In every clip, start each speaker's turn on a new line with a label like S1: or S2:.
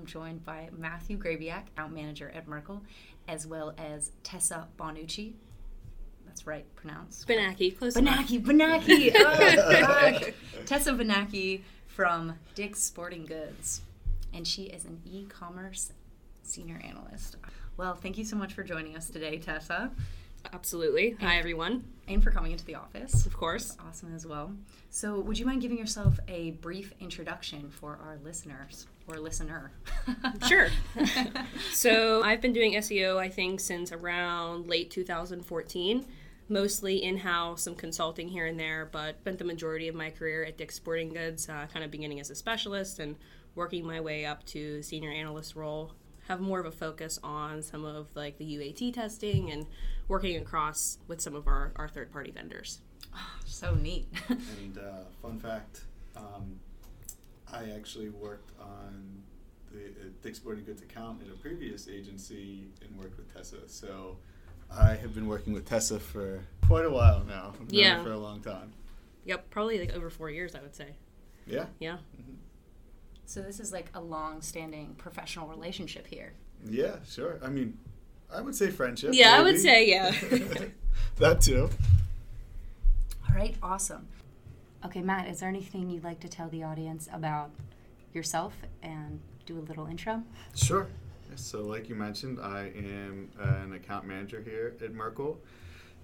S1: I'm joined by Matthew Grabiak, account manager at Merkle, as well as Tessa Bonucci. That's right, pronounced.
S2: Benaki, close enough.
S1: Benaki. Oh. Tessa Benaki from Dick's Sporting Goods, and she is an e-commerce senior analyst. Well, thank you so much for joining us today, Tessa,
S2: Absolutely. Hi, everyone.
S1: and for coming into the office.
S2: Of course.
S1: Awesome as well. So, would you mind giving yourself a brief introduction for our listeners or listener?
S2: Sure. so I've been doing SEO, I think, since around late 2014. Mostly in-house, some consulting here and there, but spent the majority of my career at Dick's Sporting Goods, uh, kind of beginning as a specialist and working my way up to senior analyst role. Have more of a focus on some of like the UAT testing and working across with some of our, our third-party vendors.
S1: so neat.
S3: And uh, fun fact, um, I actually worked on the uh, Dick's Sporting Goods account in a previous agency and worked with Tessa. So I have been working with Tessa for quite a while now. I've
S2: Yeah.
S3: for a long time.
S2: Yep, probably like over four years, I would say.
S3: Yeah.
S2: Yeah.
S1: so, this is like a long standing professional relationship here.
S3: Yeah, sure. I mean, I would say friendship.
S2: Yeah, I would say, yeah.
S3: that too.
S1: All right, awesome. Okay, Matt, is there anything you'd like to tell the audience about yourself and do a little intro?
S3: Sure. So, like you mentioned, I am an account manager here at Merkle.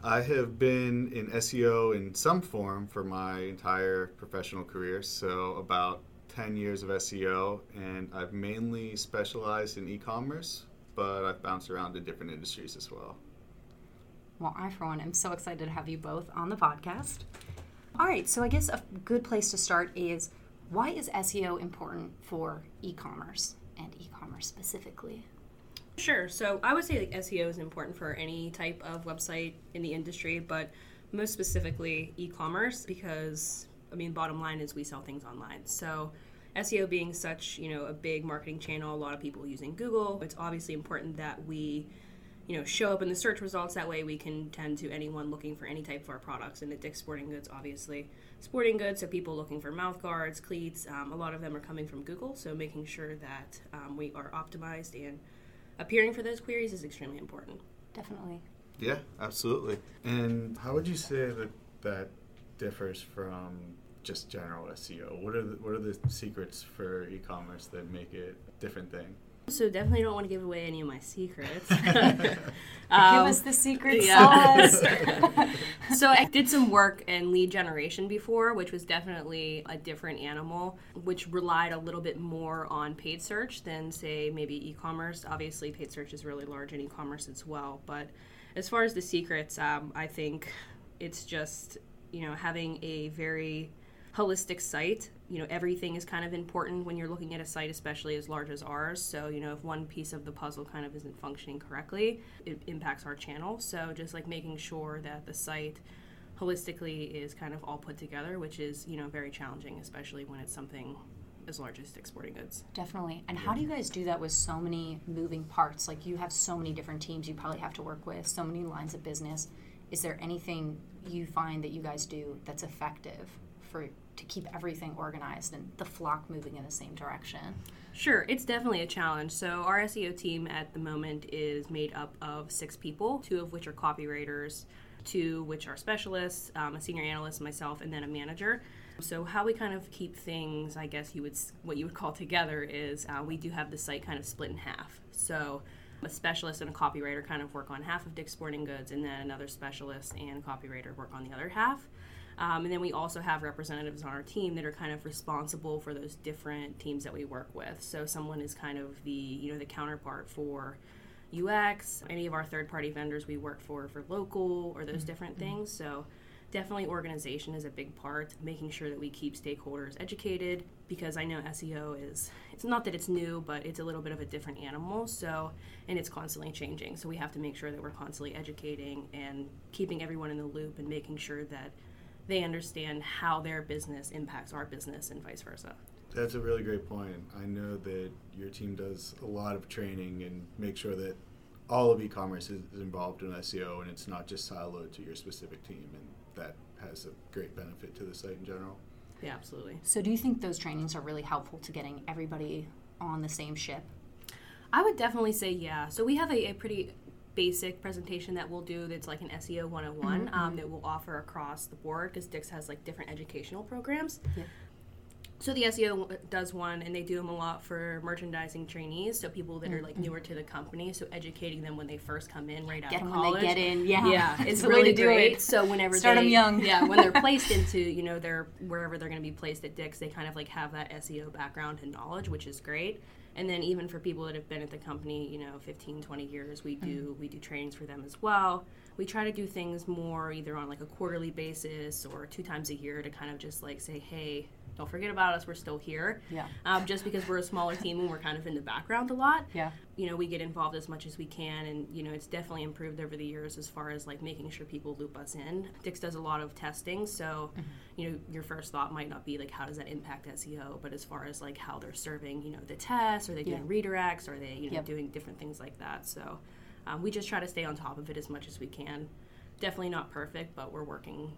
S3: I have been in SEO in some form for my entire professional career, so about 10 years of SEO, and I've mainly specialized in e commerce, but I've bounced around to different industries as well.
S1: Well, I, for one, am so excited to have you both on the podcast. All right, so I guess a good place to start is why is SEO important for e commerce and e commerce specifically?
S2: Sure. So I would say like SEO is important for any type of website in the industry, but most specifically e-commerce because I mean bottom line is we sell things online. So SEO being such, you know, a big marketing channel, a lot of people using Google, it's obviously important that we you know, show up in the search results. That way, we can tend to anyone looking for any type of our products. And at Dick's Sporting Goods, obviously, sporting goods. So people looking for mouth guards, cleats. Um, a lot of them are coming from Google. So making sure that um, we are optimized and appearing for those queries is extremely important.
S1: Definitely.
S3: Yeah, absolutely. And how would you say that that differs from just general SEO? What are the, what are the secrets for e-commerce that make it a different thing?
S2: So definitely don't want to give away any of my secrets.
S1: Give
S2: Um,
S1: us the secret
S2: yeah.
S1: sauce.
S2: so I did some work in lead generation before, which was definitely a different animal, which relied a little bit more on paid search than say maybe e-commerce. Obviously, paid search is really large in e-commerce as well. But as far as the secrets, um, I think it's just you know having a very holistic site you know everything is kind of important when you're looking at a site especially as large as ours so you know if one piece of the puzzle kind of isn't functioning correctly it impacts our channel so just like making sure that the site holistically is kind of all put together which is you know very challenging especially when it's something as large as Dick's Sporting Goods.
S1: Definitely. And how do you guys do that with so many moving parts? Like you have so many different teams you probably have to work with, so many lines of business. Is there anything you find that you guys do that's effective for to keep everything organized and the flock moving in the same direction?
S2: Sure, it's definitely a challenge. So, our SEO team at the moment is made up of six people, two of which are copywriters, two which are specialists, um, a senior analyst, myself, and then a manager. So, how we kind of keep things, I guess you would, what you would call together, is uh, we do have the site kind of split in half. So, a specialist and a copywriter kind of work on half of Dick's Sporting Goods, and then another specialist and copywriter work on the other half. Um, and then we also have representatives on our team that are kind of responsible for those different teams that we work with. So someone is kind of the you know the counterpart for UX. Any of our third party vendors we work for for local or those different things. So definitely organization is a big part. Making sure that we keep stakeholders educated because I know SEO is it's not that it's new, but it's a little bit of a different animal. So and it's constantly changing. So we have to make sure that we're constantly educating and keeping everyone in the loop and making sure that they understand how their business impacts our business and vice versa.
S3: That's a really great point. I know that your team does a lot of training and make sure that all of e-commerce is, is involved in SEO and it's not just siloed to your specific team, and that has a great benefit to the site in general.
S2: Yeah, absolutely.
S1: So, do you think those trainings are really helpful to getting everybody on the same ship?
S2: I would definitely say yeah. So we have a, a pretty basic presentation that we'll do that's like an SEO 101 um, that we'll offer across the board because Dick's has like different educational programs.
S1: Yeah.
S2: So the SEO does one, and they do them a lot for merchandising trainees, so people that are like newer to the company. So educating them when they first come in, right out
S1: Get
S2: of
S1: them when
S2: college.
S1: they get in. Yeah,
S2: Yeah,
S1: It's
S2: it's
S1: the way
S2: really
S1: to do
S2: great.
S1: it.
S2: So whenever
S1: they Start
S2: they,
S1: young.
S2: yeah, when they're placed into you know their wherever they're going to be placed at Dick's, they kind of like have that SEO background and knowledge, which is great. And then even for people that have been at the company, you know, 15, 20 years, we do mm-hmm. we do trainings for them as well. We try to do things more either on like a quarterly basis or two times a year to kind of just like say, hey, don't forget about us, we're still here.
S1: Yeah.
S2: Um, just because we're a smaller team and we're kind of in the background a lot
S1: Yeah.
S2: you know we get involved as much as we can and you know it's definitely improved over the years as far as like making sure people loop us in Dick's does a lot of testing so you know your first thought might not be like how does that impact seo but as far as like how they're serving you know the tests are they doing redirects are they you know
S1: Yep.
S2: doing different things like that so um, we just try to stay on top of it as much as we can definitely not perfect but we're working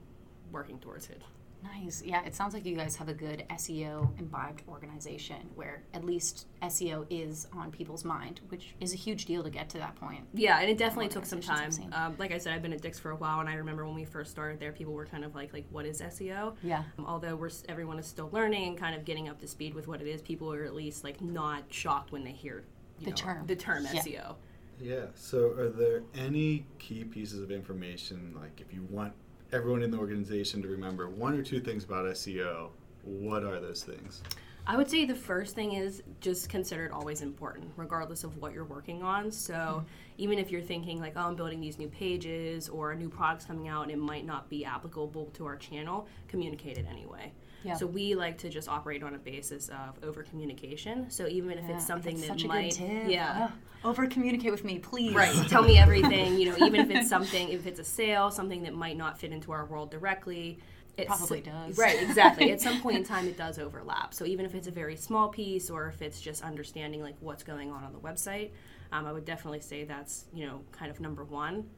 S2: working towards it
S1: Nice. Yeah, it sounds like you guys have a good SEO imbibed organization where at least SEO is on people's mind, which is a huge deal to get to that point.
S2: Yeah, and it definitely took some time. Um, like I said, I've been at Dick's for a while, and I remember when we first started there, people were kind of like, like, what is SEO?
S1: Yeah.
S2: Um, although we're everyone is still learning and kind of getting up to speed with what it is, people are at least like not shocked when they hear you
S1: The
S2: know,
S1: term.
S2: the term
S1: Yeah.
S2: SEO.
S3: Yeah. So, are there any key pieces of information, like if you want everyone in the organization to remember one or two things about SEO, what are those things?
S2: I would say the first thing is just consider it always important, regardless of what you're working on. So
S1: Mm-hmm.
S2: even if you're thinking like, oh, I'm building these new pages or a new product's coming out and it might not be applicable to our channel, communicate it anyway.
S1: Yeah.
S2: So we like to just operate on a basis of over communication. So even if
S1: Yeah,
S2: it's something
S1: that's
S2: that might,
S1: a good tip.
S2: yeah,
S1: Over communicate with me, please.
S2: Right. Tell me everything. You know, even if it's something, if it's a sale, something that might not fit into our world directly. It
S1: Probably does.
S2: Right. Exactly. At some point in time, it does overlap. So even if it's a very small piece, or if it's just understanding like what's going on on the website, um, I would definitely say that's you know kind of number one.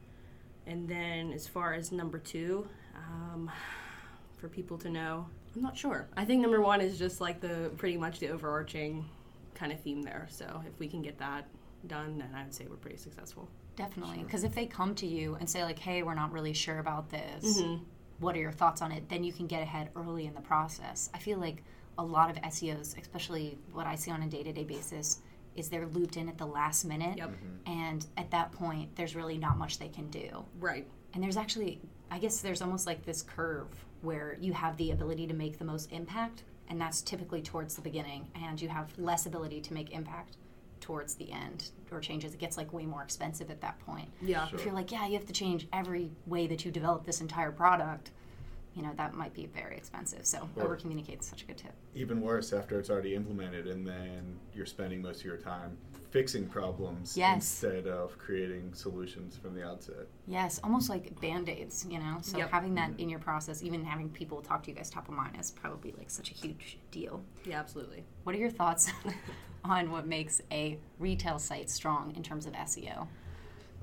S2: And then as far as number two, um, for people to know, I'm not sure. I think number one is just like the pretty much the overarching kind of theme there. So if we can get that done, then I would say we're pretty successful.
S1: Definitely. Because if they come to you and say, like, hey, we're not really sure about this, what are your thoughts on it? Then you can get ahead early in the process. I feel like a lot of SEOs, especially what I see on a day to day basis, is they're looped in at the last minute.
S2: Yep. Mm-hmm.
S1: And at that point, there's really not much they can do.
S2: Right.
S1: And there's actually, I guess there's almost like this curve where you have the ability to make the most impact, and that's typically towards the beginning, and you have less ability to make impact towards the end or changes. It gets like way more expensive at that point.
S2: Yeah.
S1: If you're like, yeah, you have to change every way that you develop this entire product, you know, that might be very expensive. So
S3: Or-
S1: over communicate is such a good tip.
S3: Even worse, after it's already implemented, and then you're spending most of your time fixing problems
S1: Yes.
S3: instead of creating solutions from the outset.
S1: Yes, almost like band aids, you know? So
S2: Yep.
S1: having that in your process, even having people talk to you guys top of mind is probably like such a huge deal.
S2: Yeah, absolutely.
S1: What are your thoughts on what makes a retail site strong in terms of SEO?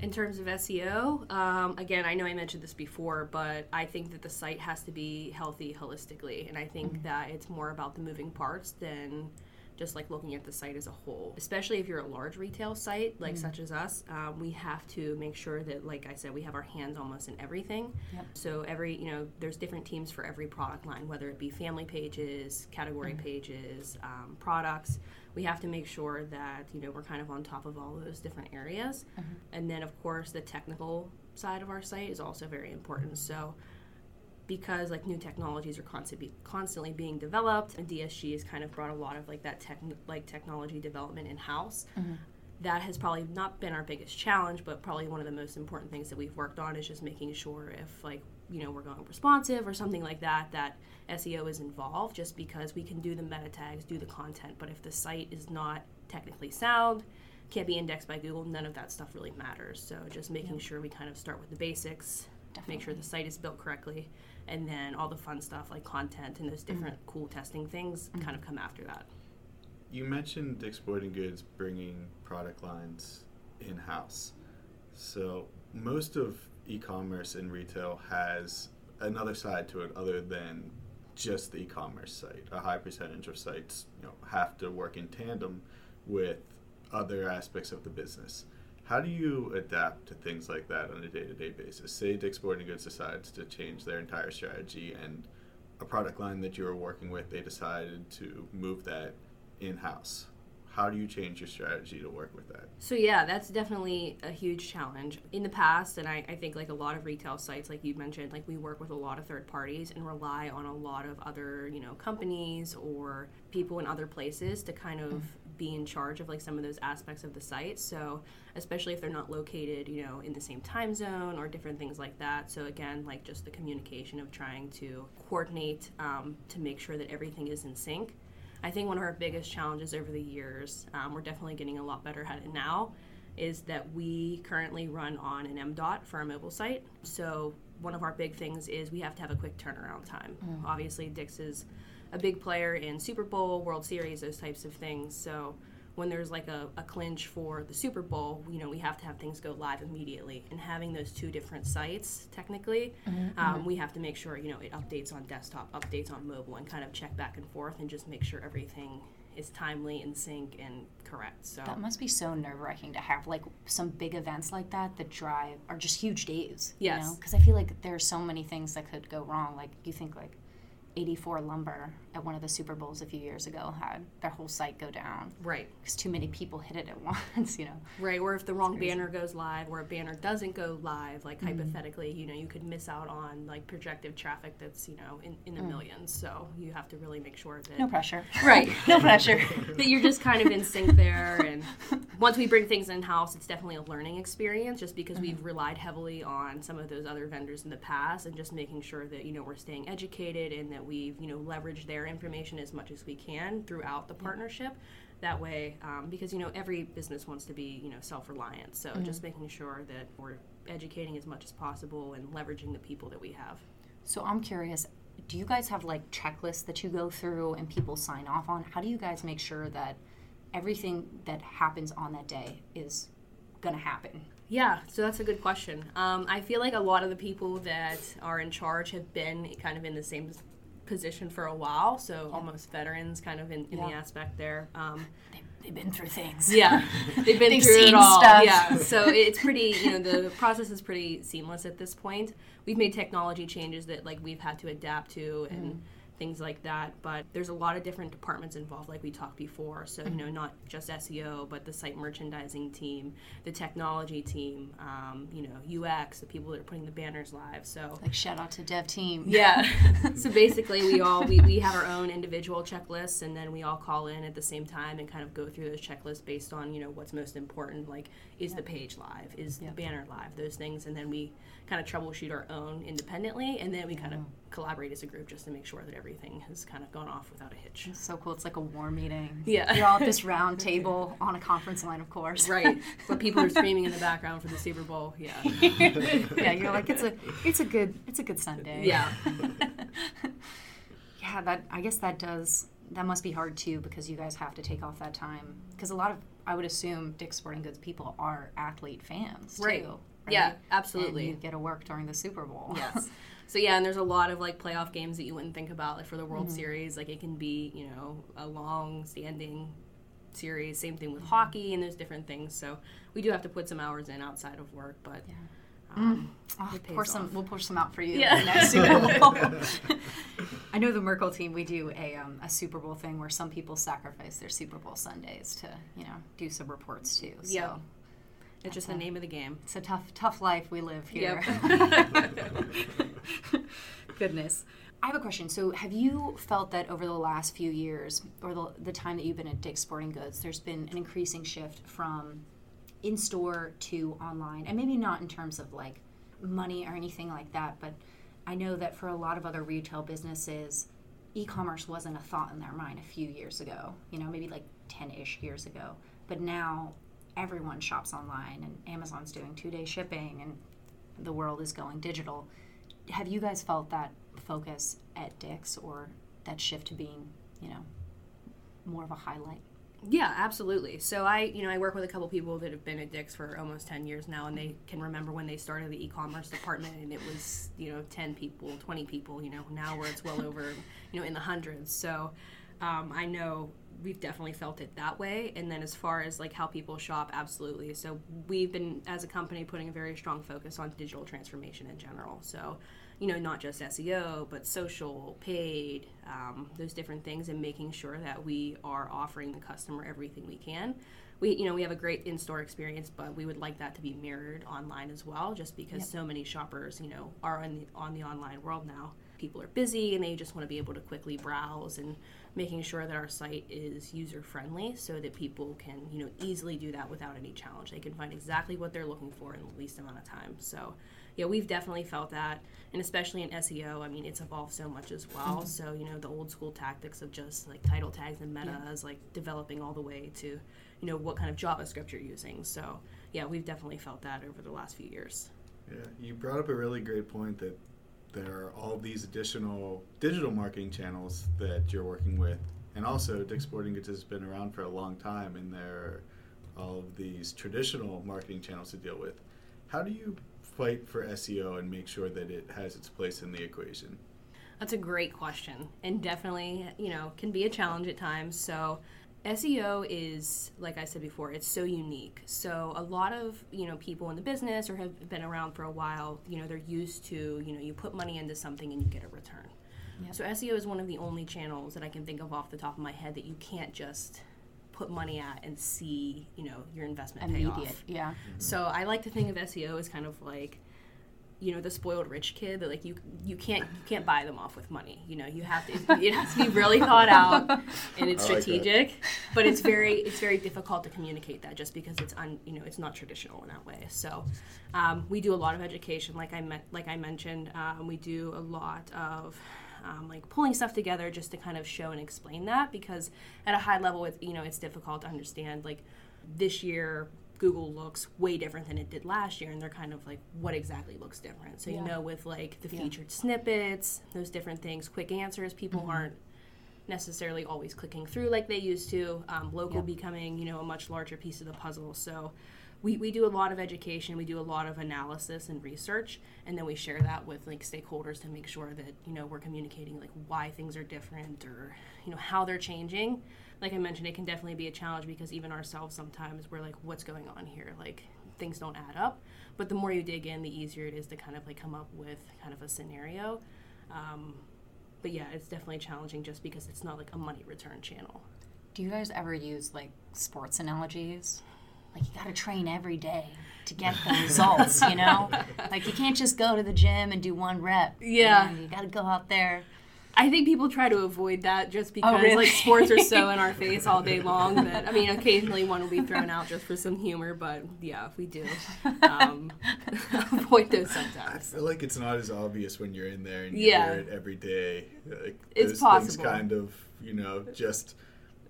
S2: In terms of SEO, um, again, I know I mentioned this before, but I think that the site has to be healthy holistically. And I think that it's more about the moving parts than just like looking at the site as a whole. Especially if you're a large retail site, like such as us, um, we have to make sure that, like I said, we have our hands almost in everything.
S1: Yep.
S2: So every, you know, there's different teams for every product line, whether it be family pages, category pages, um, products. We have to make sure that, you know, we're kind of on top of all those different areas. And then, of course, the technical side of our site is also very important. So, because like new technologies are constantly constantly being developed, and DSG has kind of brought a lot of like that tech like technology development in house. Mm-hmm. That has probably not been our biggest challenge, but probably one of the most important things that we've worked on is just making sure if like you know we're going responsive or something like that that SEO is involved. Just because we can do the meta tags, do the content, but if the site is not technically sound, can't be indexed by Google, none of that stuff really matters. So just making sure we kind of start with the basics, make sure the site is built correctly, and then all the fun stuff like content and those different mm-hmm. cool testing things mm-hmm. kind of come after that.
S3: You mentioned Dick's Sporting Goods bringing product lines in house. So, most of e commerce and retail has another side to it other than just the e-commerce site. A high percentage of sites, you know, have to work in tandem with other aspects of the business. How do you adapt to things like that on a day-to-day basis? Say Dick's Sporting Goods decides to change their entire strategy and a product line that you were working with, they decided to move that in-house. How do you change your strategy to work with that?
S2: So yeah, that's definitely a huge challenge. In the past, and I, I think like a lot of retail sites, like you mentioned, like we work with a lot of third parties and rely on a lot of other, you know, companies or people in other places to kind of be in charge of like some of those aspects of the site. So especially if they're not located, you know, in the same time zone or different things like that. So again, like just the communication of trying to coordinate um, to make sure that everything is in sync. I think one of our biggest challenges over the years, um, we're definitely getting a lot better at it now, is that we currently run on an MDOT for our mobile site. So one of our big things is we have to have a quick turnaround time. Mm. Obviously, Dick's is a big player in Super Bowl, World Series, those types of things. So when there's like a, a clinch for the Super Bowl, you know, we have to have things go live immediately. And having those two different sites, technically, mm-hmm, um, mm-hmm. we have to make sure, you know, it updates on desktop, updates on mobile, and kind of check back and forth and just make sure everything is timely and sync and correct. So
S1: that must be so nerve wracking to have like some big events like that that drive are just huge days.
S2: Yes,
S1: because you know? I feel like there are so many things that could go wrong. Like you think like 84 Lumber at one of the Super Bowls a few years ago had their whole site go down.
S2: Right.
S1: Because too many people hit it at once, you know.
S2: Right, or if the wrong banner goes live or a banner doesn't go live, like mm-hmm. hypothetically, you know, you could miss out on like projected traffic that's, you know, in, in the mm. millions. So you have to really make sure that.
S1: No pressure.
S2: Right.
S1: no pressure.
S2: that you're just kind of in sync there. And once we bring things in house, it's definitely a learning experience just because mm-hmm. we've relied heavily on some of those other vendors in the past and just making sure that, you know, we're staying educated and that we've, you know, leveraged their information as much as we can throughout the partnership. That way, um, because you know every business wants to be you know self-reliant, so mm-hmm. just making sure that we're educating as much as possible and leveraging the people that we have.
S1: So I'm curious, do you guys have like checklists that you go through and people sign off on? How do you guys make sure that everything that happens on that day is going to happen?
S2: Yeah, so that's a good question. Um, I feel like a lot of the people that are in charge have been kind of in the same position for a while, so yeah. almost veterans kind of in, in yeah. the aspect there. Um,
S1: they, have been through things.
S2: Yeah, they've been they've through it all. Stuff. Yeah, so it's pretty. You know, the process is pretty seamless at this point. We've made technology changes that like we've had to adapt to and. Mm things like that. But there's a lot of different departments involved, like we talked before. So, you know, mm-hmm. not just SEO, but the site merchandising team, the technology team, um, you know, UX, the people that are putting the banners live. So,
S1: like, shout out to dev team.
S2: Yeah. so basically, we all we, we have our own individual checklists, and then we all call in at the same time and kind of go through those checklists based on you know what's most important. Like, is the page live? Is the banner live? Those things, and then we kind of troubleshoot our own independently, and then we kind of collaborate as a group just to make sure that everything has kind of gone off without a hitch.
S1: It's so cool. It's like a war meeting.
S2: Yeah.
S1: You're all at this round table on a conference line, of course.
S2: Right. But people are screaming in the background for the Super Bowl. Yeah.
S1: yeah. You're like it's a it's a good it's a good Sunday.
S2: Yeah.
S1: yeah. That I guess that does that must be hard too because you guys have to take off that time because a lot of I would assume Dick's Sporting Goods people are athlete fans
S2: right.
S1: too.
S2: Right? Yeah, absolutely.
S1: And you get to work during the Super Bowl.
S2: Yes. So yeah, and there's a lot of like playoff games that you wouldn't think about, like for the World mm-hmm. Series. Like it can be, you know, a long standing series. Same thing with hockey and there's different things. So we do have to put some hours in outside of work, but. Yeah.
S1: Um, mm. oh, pour some. We'll push some out for you. Yeah. next Super Bowl. I know the Merkle team. We do a um, a Super Bowl thing where some people sacrifice their Super Bowl Sundays to you know do some reports too. So.
S2: It's just the name of the game.
S1: It's a tough, tough life we live here.
S2: Yep.
S1: Goodness. I have a question. So, have you felt that over the last few years, or the, the time that you've been at Dick's Sporting Goods, there's been an increasing shift from in store to online? And maybe not in terms of like money or anything like that, but I know that for a lot of other retail businesses, e commerce wasn't a thought in their mind a few years ago, you know, maybe like 10 ish years ago. But now everyone shops online and Amazon's doing two day shipping and the world is going digital. Have you guys felt that focus at Dick's or that shift to being, you know, more of a highlight?
S2: Yeah, absolutely. So I, you know, I work with a couple people that have been at Dick's for almost 10 years now and they can remember when they started the e-commerce department and it was, you know, 10 people, 20 people, you know, now where it's well over, you know, in the hundreds. So um, I know we've definitely felt it that way. And then as far as like how people shop, absolutely. So we've been, as a company, putting a very strong focus on digital transformation in general. So you know, not just SEO, but social, paid, um, those different things, and making sure that we are offering the customer everything we can. We, you know, we have a great in-store experience, but we would like that to be mirrored online as well, just because yep. so many shoppers, you know, are on the, on the online world now. People are busy and they just want to be able to quickly browse and making sure that our site is user friendly so that people can, you know, easily do that without any challenge. They can find exactly what they're looking for in the least amount of time. So yeah, we've definitely felt that, and especially in SEO. I mean, it's evolved so much as well. Mm-hmm. So you know, the old school tactics of just like title tags and meta yeah. is like developing all the way to, you know, what kind of JavaScript you're using. So yeah, we've definitely felt that over the last few years.
S3: Yeah, you brought up a really great point that there are all these additional digital marketing channels that you're working with, and also Dick's Sporting Goods has been around for a long time, and there are all of these traditional marketing channels to deal with. How do you fight for SEO and make sure that it has its place in the equation?
S2: That's a great question, and definitely, you know, can be a challenge at times. So, SEO is, like I said before, it's so unique. So, a lot of, you know, people in the business or have been around for a while, you know, they're used to, you know, you put money into something and you get a return. Yep. So, SEO is one of the only channels that I can think of off the top of my head that you can't just put money at and see, you know, your investment Immediate.
S1: Yeah.
S2: Mm-hmm. So I like to think of SEO as kind of like you know the spoiled rich kid that like you you can't you can't buy them off with money you know you have to it has to be really thought out and it's strategic but it's very it's very difficult to communicate that just because it's un you know it's not traditional in that way. So um, we do a lot of education like i met like i mentioned um, we do a lot of um, like pulling stuff together just to kind of show and explain that because at a high level it's you know it's difficult to understand like this year Google looks way different than it did last year, and they're kind of like, what exactly looks different? So, yeah. you know, with like the featured yeah. snippets, those different things, quick answers, people mm-hmm. aren't necessarily always clicking through like they used to. Um, local yeah. becoming, you know, a much larger piece of the puzzle. So, we, we do a lot of education, we do a lot of analysis and research, and then we share that with like stakeholders to make sure that you know we're communicating like why things are different or you know how they're changing. Like I mentioned, it can definitely be a challenge because even ourselves sometimes we're like, what's going on here? Like things don't add up. But the more you dig in, the easier it is to kind of like come up with kind of a scenario. Um, but yeah, it's definitely challenging just because it's not like a money return channel.
S1: Do you guys ever use like sports analogies? like you got to train every day to get the results, you know? Like you can't just go to the gym and do one rep.
S2: Yeah.
S1: You, know? you got to go out there.
S2: I think people try to avoid that just oh, because oh, really? like sports are so in our face all day long that I mean occasionally one will be thrown out just for some humor, but yeah, if we do um, avoid those sometimes. I
S3: feel like it's not as obvious when you're in there and you yeah. hear it every day. Like,
S2: it's possible. Things
S3: kind of you know just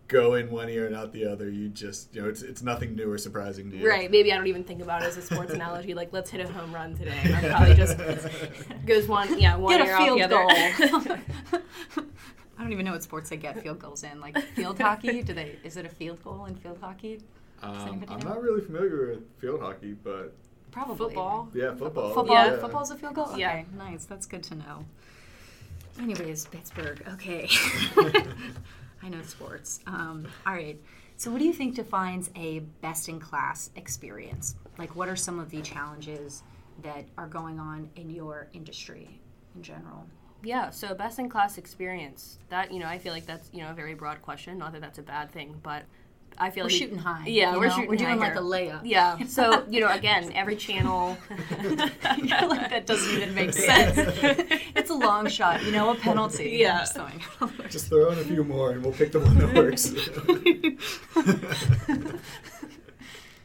S3: go in one ear and out the other. You just, you know, it's, it's nothing new or surprising to you.
S2: Right. Maybe I don't even think about it as a sports analogy. Like, let's hit a home run today. And I probably just goes one, yeah, one
S1: get
S2: ear
S1: out the
S2: other.
S1: I don't even know what sports they get field goals in. Like field hockey, do they? Is it a field goal in field hockey?
S3: Um, I'm know? not really familiar with field hockey, but
S1: probably
S2: football.
S3: Yeah, football.
S1: Football.
S3: Yeah.
S1: Football's a field goal. Okay,
S2: yeah.
S1: nice. That's good to know. Anyways, Pittsburgh. Okay. I know sports. Um, all right. So, what do you think defines a best in class experience? Like, what are some of the challenges that are going on in your industry in general?
S2: Yeah, so best in class experience. That, you know, I feel like that's, you know, a very broad question. Not that that's a bad thing, but I feel
S1: we're
S2: like
S1: shooting high.
S2: Yeah, we're
S1: know?
S2: shooting.
S1: We're doing
S2: higher.
S1: like a layup.
S2: Yeah. So you know, again, every channel.
S1: like that doesn't even make sense. it's a long shot. You know, a penalty.
S2: Yeah.
S3: Just, just throw in a few more, and we'll pick the one that works.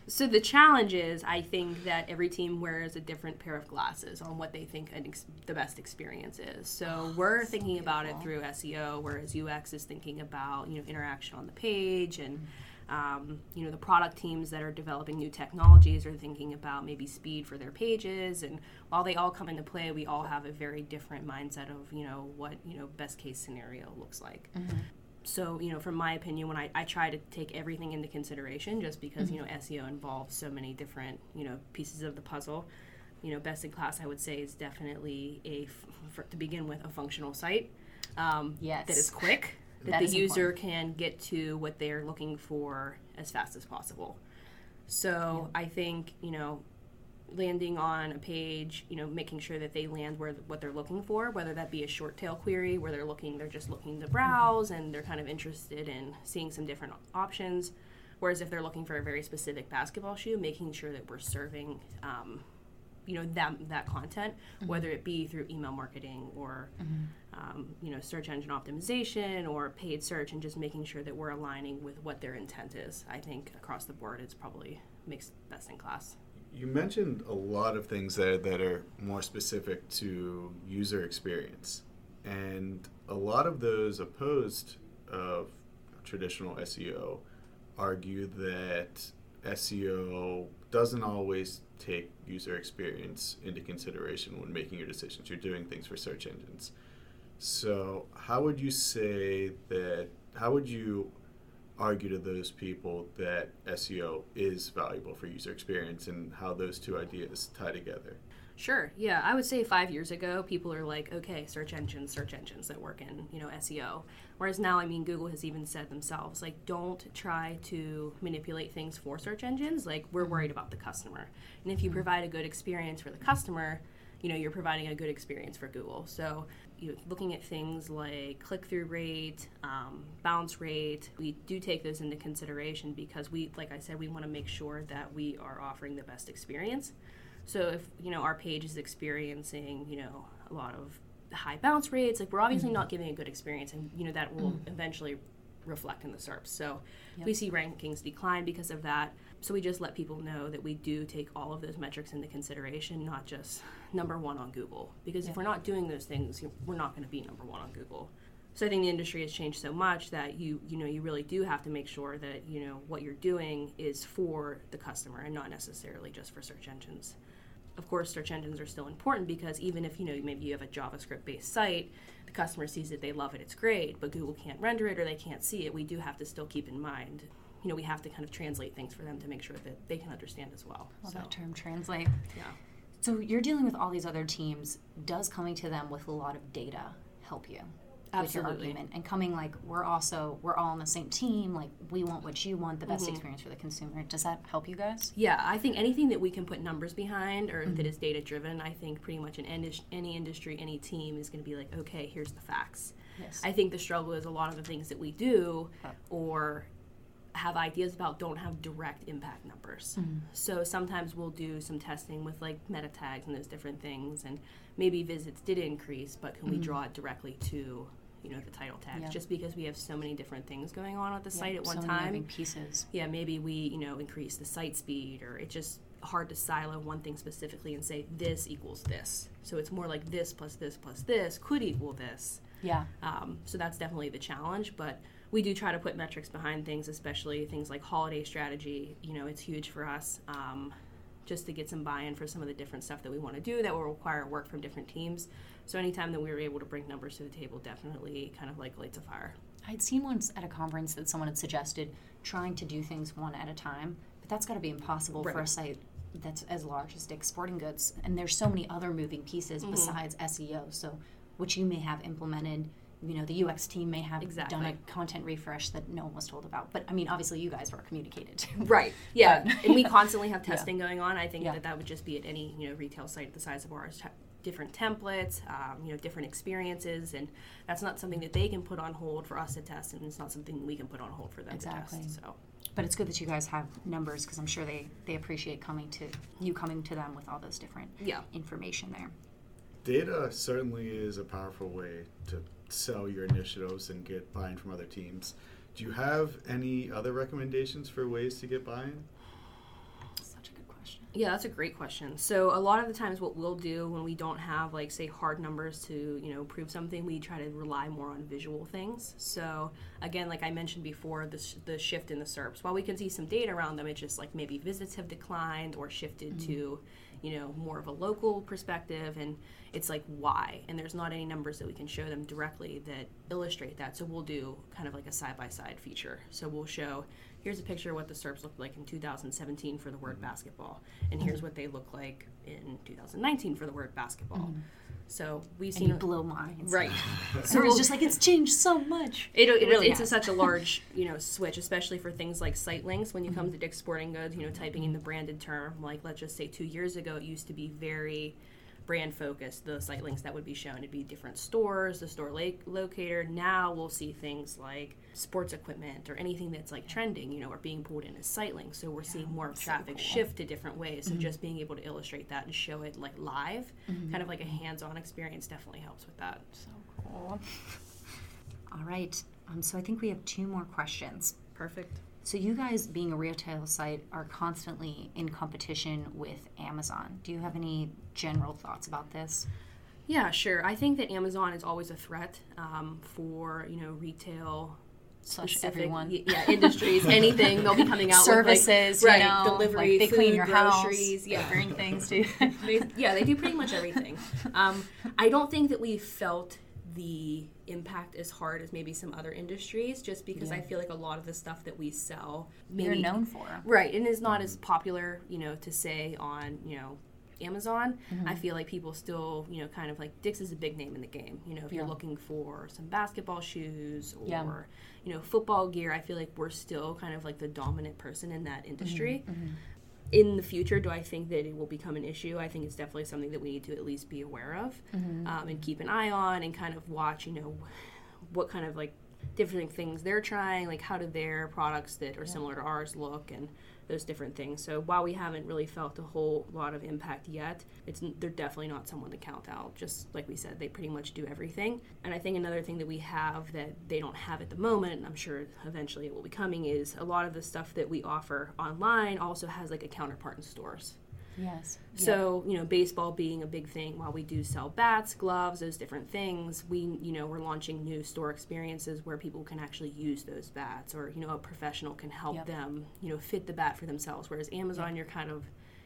S2: so the challenge is, I think that every team wears a different pair of glasses on what they think ex- the best experience is. So oh, we're thinking about it through SEO, whereas UX is thinking about you know interaction on the page and. Mm-hmm um, you know, the product teams that are developing new technologies are thinking about maybe speed for their pages. And while they all come into play, we all have a very different mindset of, you know, what, you know, best case scenario looks like. Mm-hmm. so you know from my opinion when I, I try to take everything into consideration just because you know seo involves so many different you know pieces of the puzzle you know best in class i would say is definitely a f- for, to begin with a functional site um,
S1: Yes.
S2: that is quick that,
S1: That
S2: the user
S1: important.
S2: can get to what they're looking for as fast as possible so i think you know landing on a page, you know, making sure that they land where what they're looking for, whether that be a short tail query where they're looking, they're just looking to browse and they're kind of interested in seeing some different options. Whereas if they're looking for a very specific basketball shoe, making sure that we're serving, um, you know, that that content, whether it be through email marketing or, um, you know, search engine optimization or paid search, and just making sure that we're aligning with what their intent is. I think across the board, it's probably makes best in class.
S3: You mentioned a lot of things there that are more specific to user experience. And a lot of those opposed of traditional SEO argue that SEO doesn't always take user experience into consideration when making your decisions. You're doing things for search engines. So, how would you say that, how would you argue to those people that SEO is valuable for user experience and how those two ideas tie together?
S2: Sure. Yeah, I would say five years ago, people are like, okay, search engines, search engines that work in you know SEO. Whereas now, I mean, Google has even said themselves, like, don't try to manipulate things for search engines. Like, we're worried about the customer, and if you provide a good experience for the customer, you know, you're providing a good experience for Google. So, you know, looking at things like click-through rate, um, bounce rate, we do take those into consideration because we, like I said, we want to make sure that we are offering the best experience. So if you know our page is experiencing you know a lot of high bounce rates, like we're obviously mm-hmm. not giving a good experience, and you know that will mm. eventually reflect in the SERPs. So
S1: Yep.
S2: we see rankings decline because of that. So we just let people know that we do take all of those metrics into consideration, not just number one on Google. Because if we're not doing those things, we're not going to be number one on Google. So I think the industry has changed so much that you you know you really do have to make sure that you know what you're doing is for the customer and not necessarily just for search engines. Of course, search engines are still important because even if you know maybe you have a JavaScript based site, the customer sees it, they love it, it's great, but Google can't render it or they can't see it. We do have to still keep in mind, you know, we have to kind of translate things for them to make sure that they can understand as well.
S1: Love
S2: so
S1: that term translate.
S2: yeah.
S1: So you're dealing with all these other teams. Does coming to them with a lot of data help you with your
S2: Absolutely.
S1: argument and coming like we're also we're all on the same team. Like we want what you want, the best
S2: Mm-hmm.
S1: experience for the consumer. Does that help you guys?
S2: Yeah, I think anything that we can put numbers behind or that mm-hmm. is data driven, I think pretty much in any industry, any team is going to be like, okay, here's the facts.
S1: Yes.
S2: I think the struggle is a lot of the things that we do or have ideas about don't have direct impact numbers. Mm-hmm. So sometimes we'll do some testing with like meta tags and those different things, and maybe visits did increase, but can we mm-hmm. draw it directly to you know the title tag
S1: Yeah.
S2: Just because we have so many different things going on at the site at
S1: so
S2: one
S1: many
S2: time
S1: pieces.
S2: yeah, maybe we, you know, increase the site speed or it's just hard to silo one thing specifically and say this equals this. So it's more like this plus this plus this could equal this.
S1: Yeah.
S2: Um, so that's definitely the challenge, but we do try to put metrics behind things, especially things like holiday strategy. You know, it's huge for us um, just to get some buy-in for some of the different stuff that we want to do that will require work from different teams. So anytime that we were able to bring numbers to the table, definitely kind of like lights a fire.
S1: I'd seen once at a conference that someone had suggested trying to do things one at a time, but that's got to be impossible for a site that's as large as Dick's Sporting Goods. And there's so many other moving pieces mm-hmm. besides SEO. So, which you may have implemented, you know, the UX team may have done a content refresh that no one was told about. But I mean, obviously, you guys were communicated.
S2: Right. Yeah.
S1: But-
S2: and we constantly have testing going on. I think
S1: Yeah.
S2: that that would just be at any you know retail site the size of ours. Te- Different templates, um, you know, different experiences, and that's not something that they can put on hold for us to test, and it's not something we can put on hold for them
S1: Exactly.
S2: to test. So,
S1: but it's good that you guys have numbers because I'm sure they, they appreciate coming to you coming to them with all those different
S2: yeah.
S1: information there.
S3: Data certainly is a powerful way to sell your initiatives and get buy-in from other teams. Do you have any other recommendations for ways to get buy-in?
S1: Such a good question.
S2: Yeah, that's a great question. So a lot of the times, what we'll do when we don't have like say hard numbers to you know prove something, we try to rely more on visual things. So again, like I mentioned before, the, sh- the shift in the SERPs. While we can see some data around them, it's just like maybe visits have declined or shifted mm-hmm. to you know, more of a local perspective and it's like why and there's not any numbers that we can show them directly that illustrate that so we'll do kind of like a side by side feature so we'll show here's a picture of what the serps looked like in 2017 for the word mm-hmm. basketball and here's what they look like in 2019 for the word basketball mm-hmm. so we've
S1: And
S2: seen
S1: you blow minds.
S2: right
S1: So it's just like it's changed so much.
S2: it, it,
S1: really
S2: it's a, such a large, you know, switch, especially for things like site links. When you come mm-hmm. to Dick's Sporting Goods, you know, typing in the branded term, like let's just say two years ago, it used to be very brand focused. The site links that would be shown, it'd be different stores, the store la- locator. Now we'll see things like sports equipment or anything that's like trending, you know, or being pulled in as site links. So we're seeing more of traffic shift to different ways. So just being able to illustrate that and show it like live, kind of like a hands-on experience, definitely helps with that.
S1: So cool. All right. Um, so I think we have two more questions.
S2: Perfect.
S1: So you guys, being a retail site, are constantly in competition with Amazon. Do you have any general thoughts about this?
S2: Yeah, sure. I think that Amazon is always a threat um, for you know retail
S1: Slash
S2: specific-
S1: everyone.
S2: y- yeah, industries, anything. They'll be coming out
S1: Services,
S2: with like,
S1: you
S2: right,
S1: know,
S2: delivery,
S1: like they
S2: food,
S1: clean your
S2: groceries.
S1: house,
S2: Yeah,
S1: they bring things to.
S2: they, yeah, they do pretty much everything. Um, I don't think that we felt the impact as hard as maybe some other industries, just because I feel like a lot of the stuff that we sell,
S1: They're known for.
S2: right, and is not as popular, you know, to say on you know Amazon.
S1: Mm-hmm.
S2: I feel like people still, you know, kind of like Dick's is a big name in the game. You know, if you're looking for some basketball shoes or
S1: Yeah.
S2: you know football gear, I feel like we're still kind of like the dominant person in that industry.
S1: Mm-hmm.
S2: In the future, do I think that it will become an issue? I think it's definitely something that we need to at least be aware of
S1: Mm-hmm.
S2: um, and keep an eye on and kind of watch, you know, what kind of like different things they're trying, like how do their products that are similar to ours look and those different things. So while we haven't really felt a whole lot of impact yet, it's they're definitely not someone to count out. Just like we said, they pretty much do everything. And I think another thing that we have that they don't have at the moment, and I'm sure eventually it will be coming, is a lot of the stuff that we offer online also has like a counterpart in stores.
S1: Yes.
S2: So, you know, baseball being a big thing, while we do sell bats, gloves, those different things, we, you know, we're launching new store experiences where people can actually use those bats or, you know, a professional can help
S1: Yep.
S2: them, you know, fit the bat for themselves. Whereas Amazon, you're kind of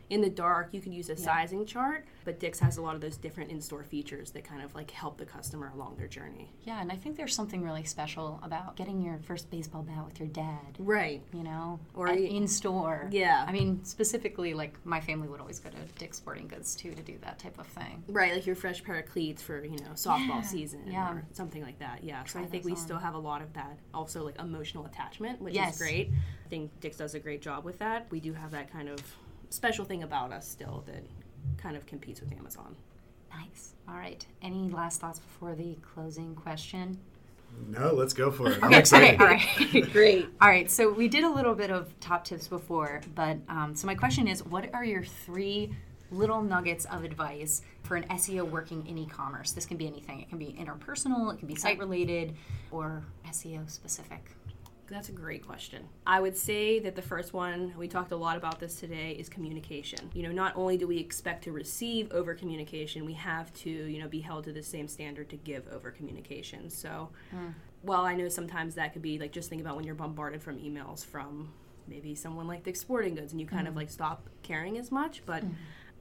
S2: in the dark, you could use a sizing chart, but Dick's has a lot of those different in store features that kind of like help the customer along their journey.
S1: Yeah, and I think there's something really special about getting your first baseball bat with your dad.
S2: Right.
S1: You know,
S2: Or y-
S1: in store.
S2: Yeah.
S1: I mean, specifically, like my family would always go to Dick's Sporting Goods too to do that type of thing.
S2: Right, like your fresh pair of cleats for you know softball
S1: Yeah,
S2: season
S1: yeah.
S2: or something like that. Yeah, so I think we
S1: on.
S2: still have a lot of that. Also, like emotional attachment, which
S1: Yes.
S2: is great. I think Dick's does a great job with that. We do have that kind of special thing about us still that kind of competes with Amazon.
S1: Nice. All right. Any last thoughts before the closing question?
S3: No, let's go for it. I'm
S1: Okay,
S3: excited.
S1: all right.
S2: Great.
S1: All right, so we did a little bit of top tips before, but um, so my question is what are your three little nuggets of advice for an SEO working in e commerce? This can be anything, it can be interpersonal, it can be site related, or SEO specific.
S2: That's a great question. I would say that the first one, we talked a lot about this today, is communication. You know, not only do we expect to receive over communication, we have to, you know, be held to the same standard to give over communication. So, hmm. while I know sometimes that could be like just think about when you're bombarded from emails from maybe someone like Dick's Sporting Goods and you kind of hmm. like stop caring as much, but hmm.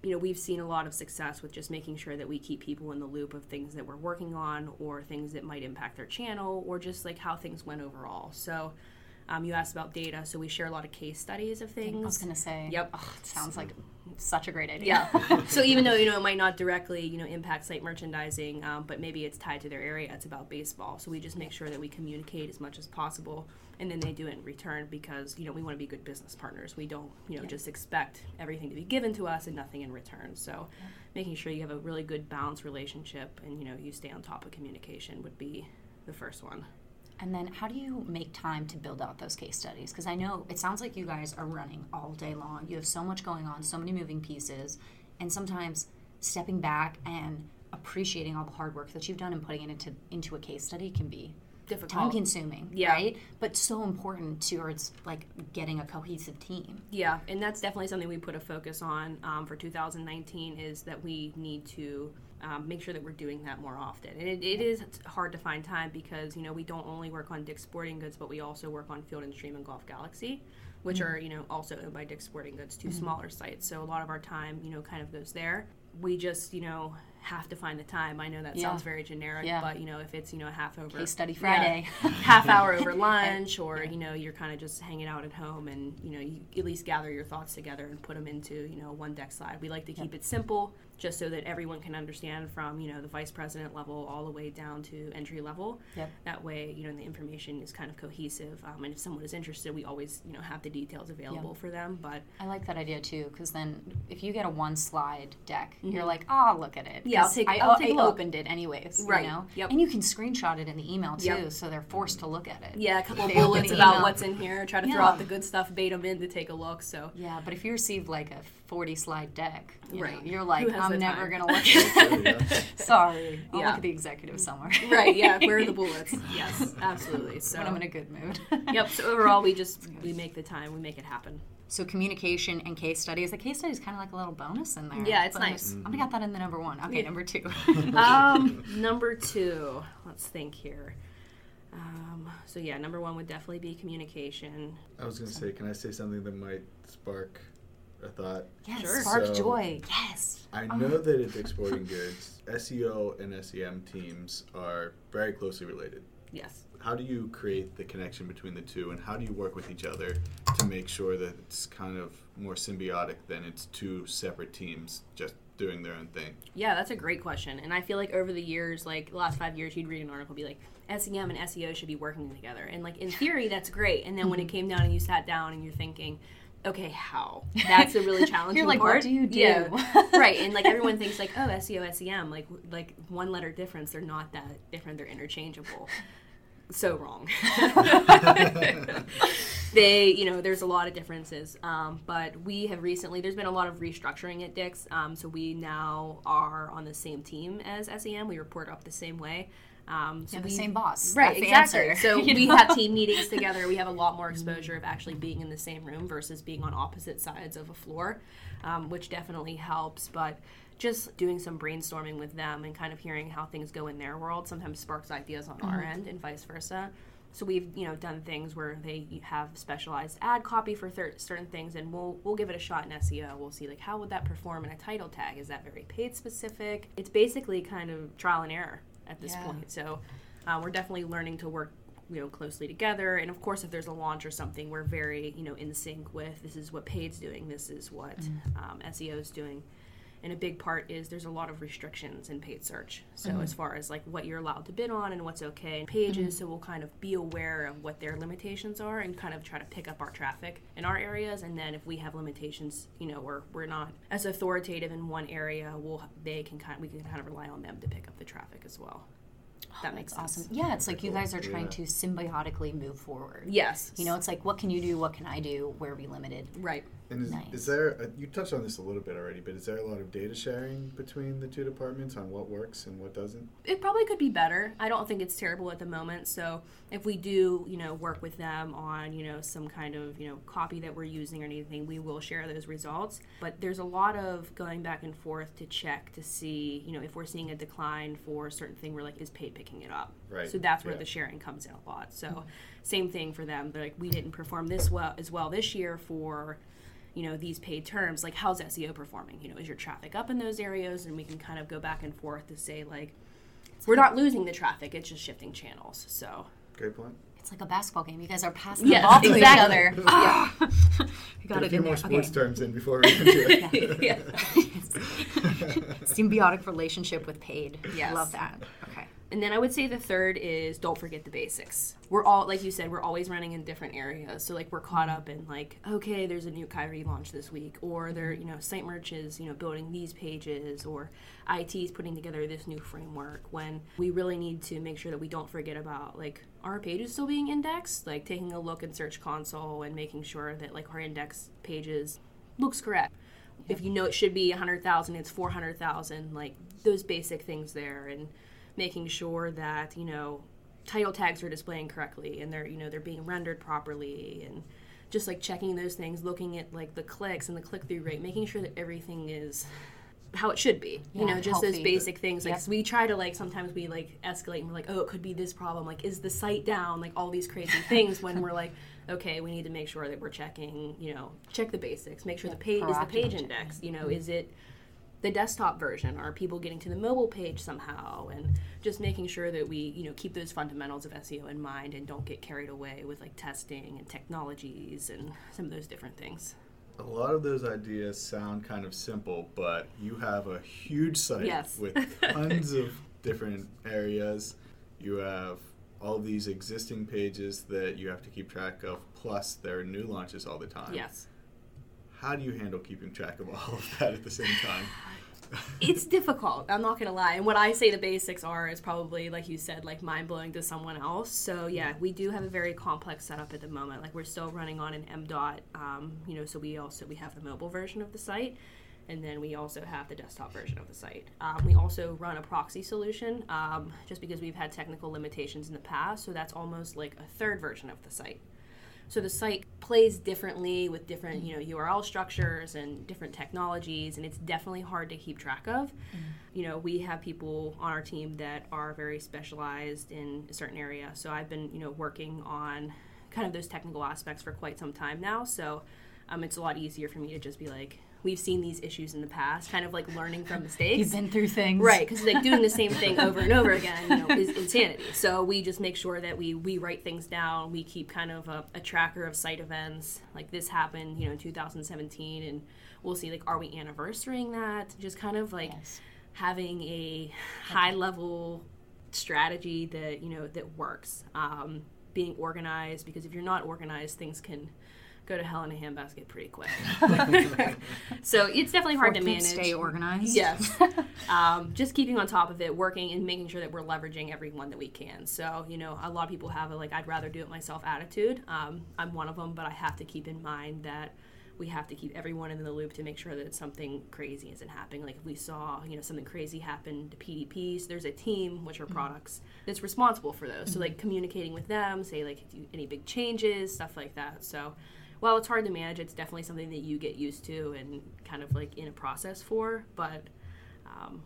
S2: You know, we've seen a lot of success with just making sure that we keep people in the loop of things that we're working on or things that might impact their channel or just like how things went overall. So, um, you asked about data, so we share a lot of case studies of things.
S1: I was going to say,
S2: Yep.
S1: oh, it sounds like such a great idea.
S2: Yeah. so even though you know it might not directly you know impact site merchandising, um, but maybe it's tied to their area. It's about baseball, so we just make sure that we communicate as much as possible, and then they do it in return because you know we want to be good business partners. We don't you know just expect everything to be given to us and nothing in return. So making sure you have a really good balanced relationship and you know you stay on top of communication would be the first one.
S1: And then how do you make time to build out those case studies? Because I know it sounds like you guys are running all day long. You have so much going on, so many moving pieces, and sometimes stepping back and appreciating all the hard work that you've done and putting it into into a case study can be
S2: Difficult.
S1: time consuming,
S2: Yeah.
S1: right? But so important towards like getting a cohesive team.
S2: Yeah, and that's definitely something we put a focus on um, for 2019 is that we need to um, make sure that we're doing that more often. And it, it is hard to find time because you know we don't only work on Dick's Sporting Goods, but we also work on Field and Stream and Golf Galaxy, which
S1: Mm-hmm.
S2: are you know also owned by Dick's Sporting Goods, 2 smaller sites. So a lot of our time you know kind of goes there. We just you know have to find the time. I know that
S1: Yeah.
S2: sounds very generic,
S1: Yeah.
S2: but you know if it's you know a half over
S1: Case study
S2: Yeah.
S1: Friday.
S2: half hour over lunch or you know you're kind of just hanging out at home and you know you at least gather your thoughts together and put them into you know one deck slide we like to keep it simple just so that everyone can understand from you know the vice president level all the way down to entry level
S1: Yep.
S2: that way you know the information is kind of cohesive um, and if someone is interested we always you know have the details available for them but
S1: I like that idea too, because then if you get a one slide deck, you're like, oh, look at it.
S2: Mm-hmm. Yeah, I'll take-
S1: I,
S2: I'll take a
S1: I opened it anyways.
S2: Right,
S1: You know?
S2: yep.
S1: And you can screenshot it in the email too,
S2: Yep.
S1: so they're forced to look at it.
S2: yeah a couple of bullets about what's in here try to throw out the good stuff bait them in to take a look so
S1: Yeah, but if you receive like a 40 slide deck, you
S2: Right.
S1: know, you're like, I'm never going to look at it. Sorry. I'll
S2: Yeah.
S1: look at the executive somewhere.
S2: right yeah where are the bullets yes absolutely so
S1: when I'm in a good mood.
S2: yep. So overall, we just we make the time, we make it happen.
S1: So communication and case studies. The case study is kind of like a little bonus in there.
S2: Yeah, it's
S1: Bonus.
S2: nice.
S1: I'm gonna get that in the number one. Okay,
S2: Yeah.
S1: number two.
S2: Um, number two, let's think here. Um, so yeah, number one would definitely be communication.
S3: I was going to say, can I say something that might spark a thought?
S1: yes,
S2: Sure.
S1: spark
S3: So-
S1: joy. Yes.
S3: I ah. know that at Dick's Sporting Goods, SEO and SEM teams are very closely related.
S2: Yes.
S3: How do you create the connection between the two, and how do you work with each other to make sure that it's kind of more symbiotic than it's two separate teams just doing their own thing?
S2: Yeah, that's a great question. And I feel like over the years, like the last five years, you'd read an article be like, SEM and SEO should be working together. And like in theory, that's great. And then when it mm-hmm. came down and you sat down and you're thinking, okay, how? That's a really challenging
S1: like, what do you do?
S2: Yeah. right. And like everyone thinks like, oh, SEO, SEM, like like one letter difference. They're not that different. They're interchangeable. So wrong. they, you know, there's a lot of differences. Um, but we have recently, there's been a lot of restructuring at Dick's. Um, so we now are on the same team as SEM. We report up the same way. Um, so
S1: You have the
S2: we-
S1: same boss.
S2: Right,
S1: That's the
S2: exactly.
S1: answer.
S2: So
S1: You
S2: we
S1: know?
S2: have team meetings together. We have a lot more exposure of actually being in the same room versus being on opposite sides of a floor, um, which definitely helps. But just doing some brainstorming with them and kind of hearing how things go in their world sometimes sparks ideas on our end and vice versa. So we've you know done things where they have specialized ad copy for thir- certain things, and we'll we'll give it a shot in SEO. We'll see like how would that perform in a title tag? Is that very paid specific? It's basically kind of trial and error at this
S1: Yeah.
S2: point. So uh, we're definitely learning to work you know closely together and of course if there's a launch or something we're very you know in sync with this is what paid's doing this is what um, seo is doing and a big part is there's a lot of restrictions in paid search so mm-hmm. as far as like what you're allowed to bid on and what's okay in pages mm-hmm. so we'll kind of be aware of what their limitations are and kind of try to pick up our traffic in our areas and then if we have limitations you know we're, we're not as authoritative in one area we'll they can kind of, we can kind of rely on them to pick up the traffic as well oh, that makes
S1: That's
S2: sense
S1: awesome. Yeah, it's like you guys are trying
S3: Yeah.
S1: to symbiotically move forward.
S2: yes
S1: You know, it's like what can you do? What can I do? Where are we limited?
S2: right
S3: And is,
S1: Nice.
S3: is there, a, you touched on this a little bit already, but is there a lot of data sharing between the two departments on what works and what doesn't?
S2: it probably could be better. I don't think it's terrible at the moment. So if we do, you know, work with them on, you know, some kind of, you know, copy that we're using or anything, we will share those results. But there's a lot of going back and forth to check to see, you know, if we're seeing a decline for a certain thing, we're like, is paid picking it up?
S3: Right,
S2: So that's where
S3: yeah.
S2: the sharing comes in a lot. So mm-hmm. same thing for them. They're like, we didn't perform this well as well this year for you know these paid terms like how's seo performing you know is your traffic up in those areas and we can kind of go back and forth to say like we're not losing the traffic it's just shifting channels so
S3: Great point.
S1: It's like a basketball game. You guys are passing
S2: Yes,
S1: the ball to
S2: exactly.
S1: each other. Ah! I
S3: Get
S1: got
S3: a
S1: it
S3: few more
S1: there.
S3: sports
S1: Okay.
S3: terms in before we get into it.
S2: yeah
S1: Symbiotic relationship with paid.
S2: Yes.
S1: Love that. Okay.
S2: And then I would say the third is don't forget the basics. We're all, like you said, we're always running in different areas. So like we're caught up in like, okay, there's a new Kyrie launch this week, or they're you know site merch is you know building these pages, or IT is putting together this new framework. When we really need to make sure that we don't forget about like our pages still being indexed, like taking a look in Search Console and making sure that like our index pages looks correct. If you know it should be 100,000, it's 400,000, like those basic things there and making sure that, you know, title tags are displaying correctly and they're, you know, they're being rendered properly and just like checking those things, looking at like the clicks and the click through rate, making sure that everything is how it should be. You
S1: Yeah,
S2: know, just those basic things. Like
S1: Yep.
S2: we try to like sometimes we like escalate and we're like, oh, it could be this problem. Like, is the site down? Like all these crazy things. when we're like, okay, we need to make sure that we're checking. You know, check the basics. Make sure the page is the page index. You know, is it the desktop version? Are people getting to the mobile page somehow? And just making sure that we, you know, keep those fundamentals of SEO in mind and don't get carried away with like testing and technologies and some of those different things.
S3: A lot of those ideas sound kind of simple, but you have a huge site
S2: Yes.
S3: with tons of different areas. You have all these existing pages that you have to keep track of, plus there are new launches all the time.
S2: Yes.
S3: How do you handle keeping track of all of that at the same time?
S2: it's difficult. I'm not gonna lie. And what I say the basics are is probably, like you said, like mind blowing to someone else. So yeah, we do have a very complex setup at the moment. Like we're still running on an M dot. Um, you know, so we also we have the mobile version of the site, and then we also have the desktop version of the site. Um, we also run a proxy solution, um, just because we've had technical limitations in the past. So that's almost like a third version of the site. So the site plays differently with different, you know, URL structures and different technologies, and it's definitely hard to keep track of. You know, we have people on our team that are very specialized in a certain area. So I've been, you know, working on kind of those technical aspects for quite some time now. So um, it's a lot easier for me to just be like, we've seen these issues in the past, kind of like learning from mistakes.
S1: You've been through things.
S2: Right, because like doing the same thing over and over again, you know, is insanity. So we just make sure that we we write things down. We keep kind of a, a tracker of site events. Like this happened, you know, in 2017, and we'll see like are we anniversarying that? Just kind of like
S1: Yes.
S2: having a high level strategy that you know that works. Um, being organized because if you're not organized, things can go to hell in a handbasket pretty quick. so it's definitely hard to
S1: Fourth
S2: manage.
S1: Stay organized.
S2: Yes. um, just keeping on top of it, working and making sure that we're leveraging everyone that we can. So, you know, a lot of people have a like, I'd rather do it myself attitude. Um, I'm one of them, but I have to keep in mind that we have to keep everyone in the loop to make sure that something crazy isn't happening. Like if we saw, you know, something crazy happen to PDPs, there's a team, which are products, that's responsible for those. So like communicating with them, say like do any big changes, stuff like that. So while it's hard to manage, it's definitely something that you get used to and kind of like in a process for. But um,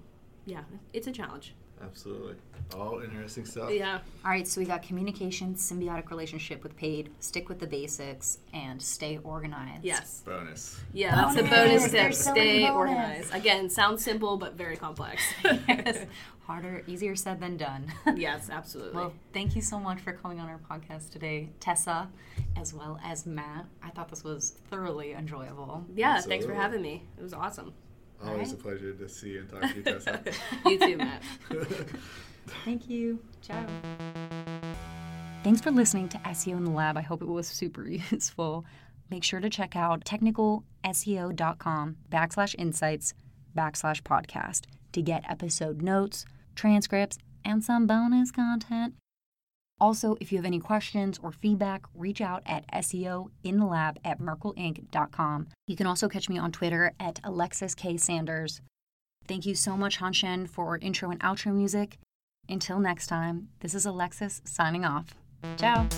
S2: yeah, it's a challenge.
S3: Absolutely. All interesting stuff.
S2: Yeah.
S1: All right, so we got communication, symbiotic relationship with paid, stick with the basics, and stay organized.
S2: Yes.
S3: Bonus.
S2: Yeah, that's a
S1: Bonus!
S2: bonus tip.
S1: There's so
S2: Stay
S1: bonus.
S2: organized. Again, sounds simple but very complex.
S1: yes. Harder, easier said than done.
S2: yes, absolutely.
S1: Well, thank you so much for coming on our podcast today, Tessa, as well as Matt. I thought this was thoroughly enjoyable.
S2: yeah, thanks for having me. It was awesome.
S3: Always
S1: Alright.
S3: a pleasure to see you and talk to you, Tessa.
S2: you too, Matt.
S1: Thank you. Ciao. Thanks for listening to SEO in the Lab. I hope it was super useful. Make sure to check out technicalseo.com backslash insights backslash podcast to get episode notes, transcripts, and some bonus content. Also, if you have any questions or feedback, reach out at SEO lab at merkleinc.com. You can also catch me on Twitter at Alexis K. Sanders. Thank you so much, Hanshen, for intro and outro music. Until next time, this is Alexis signing off. Ciao.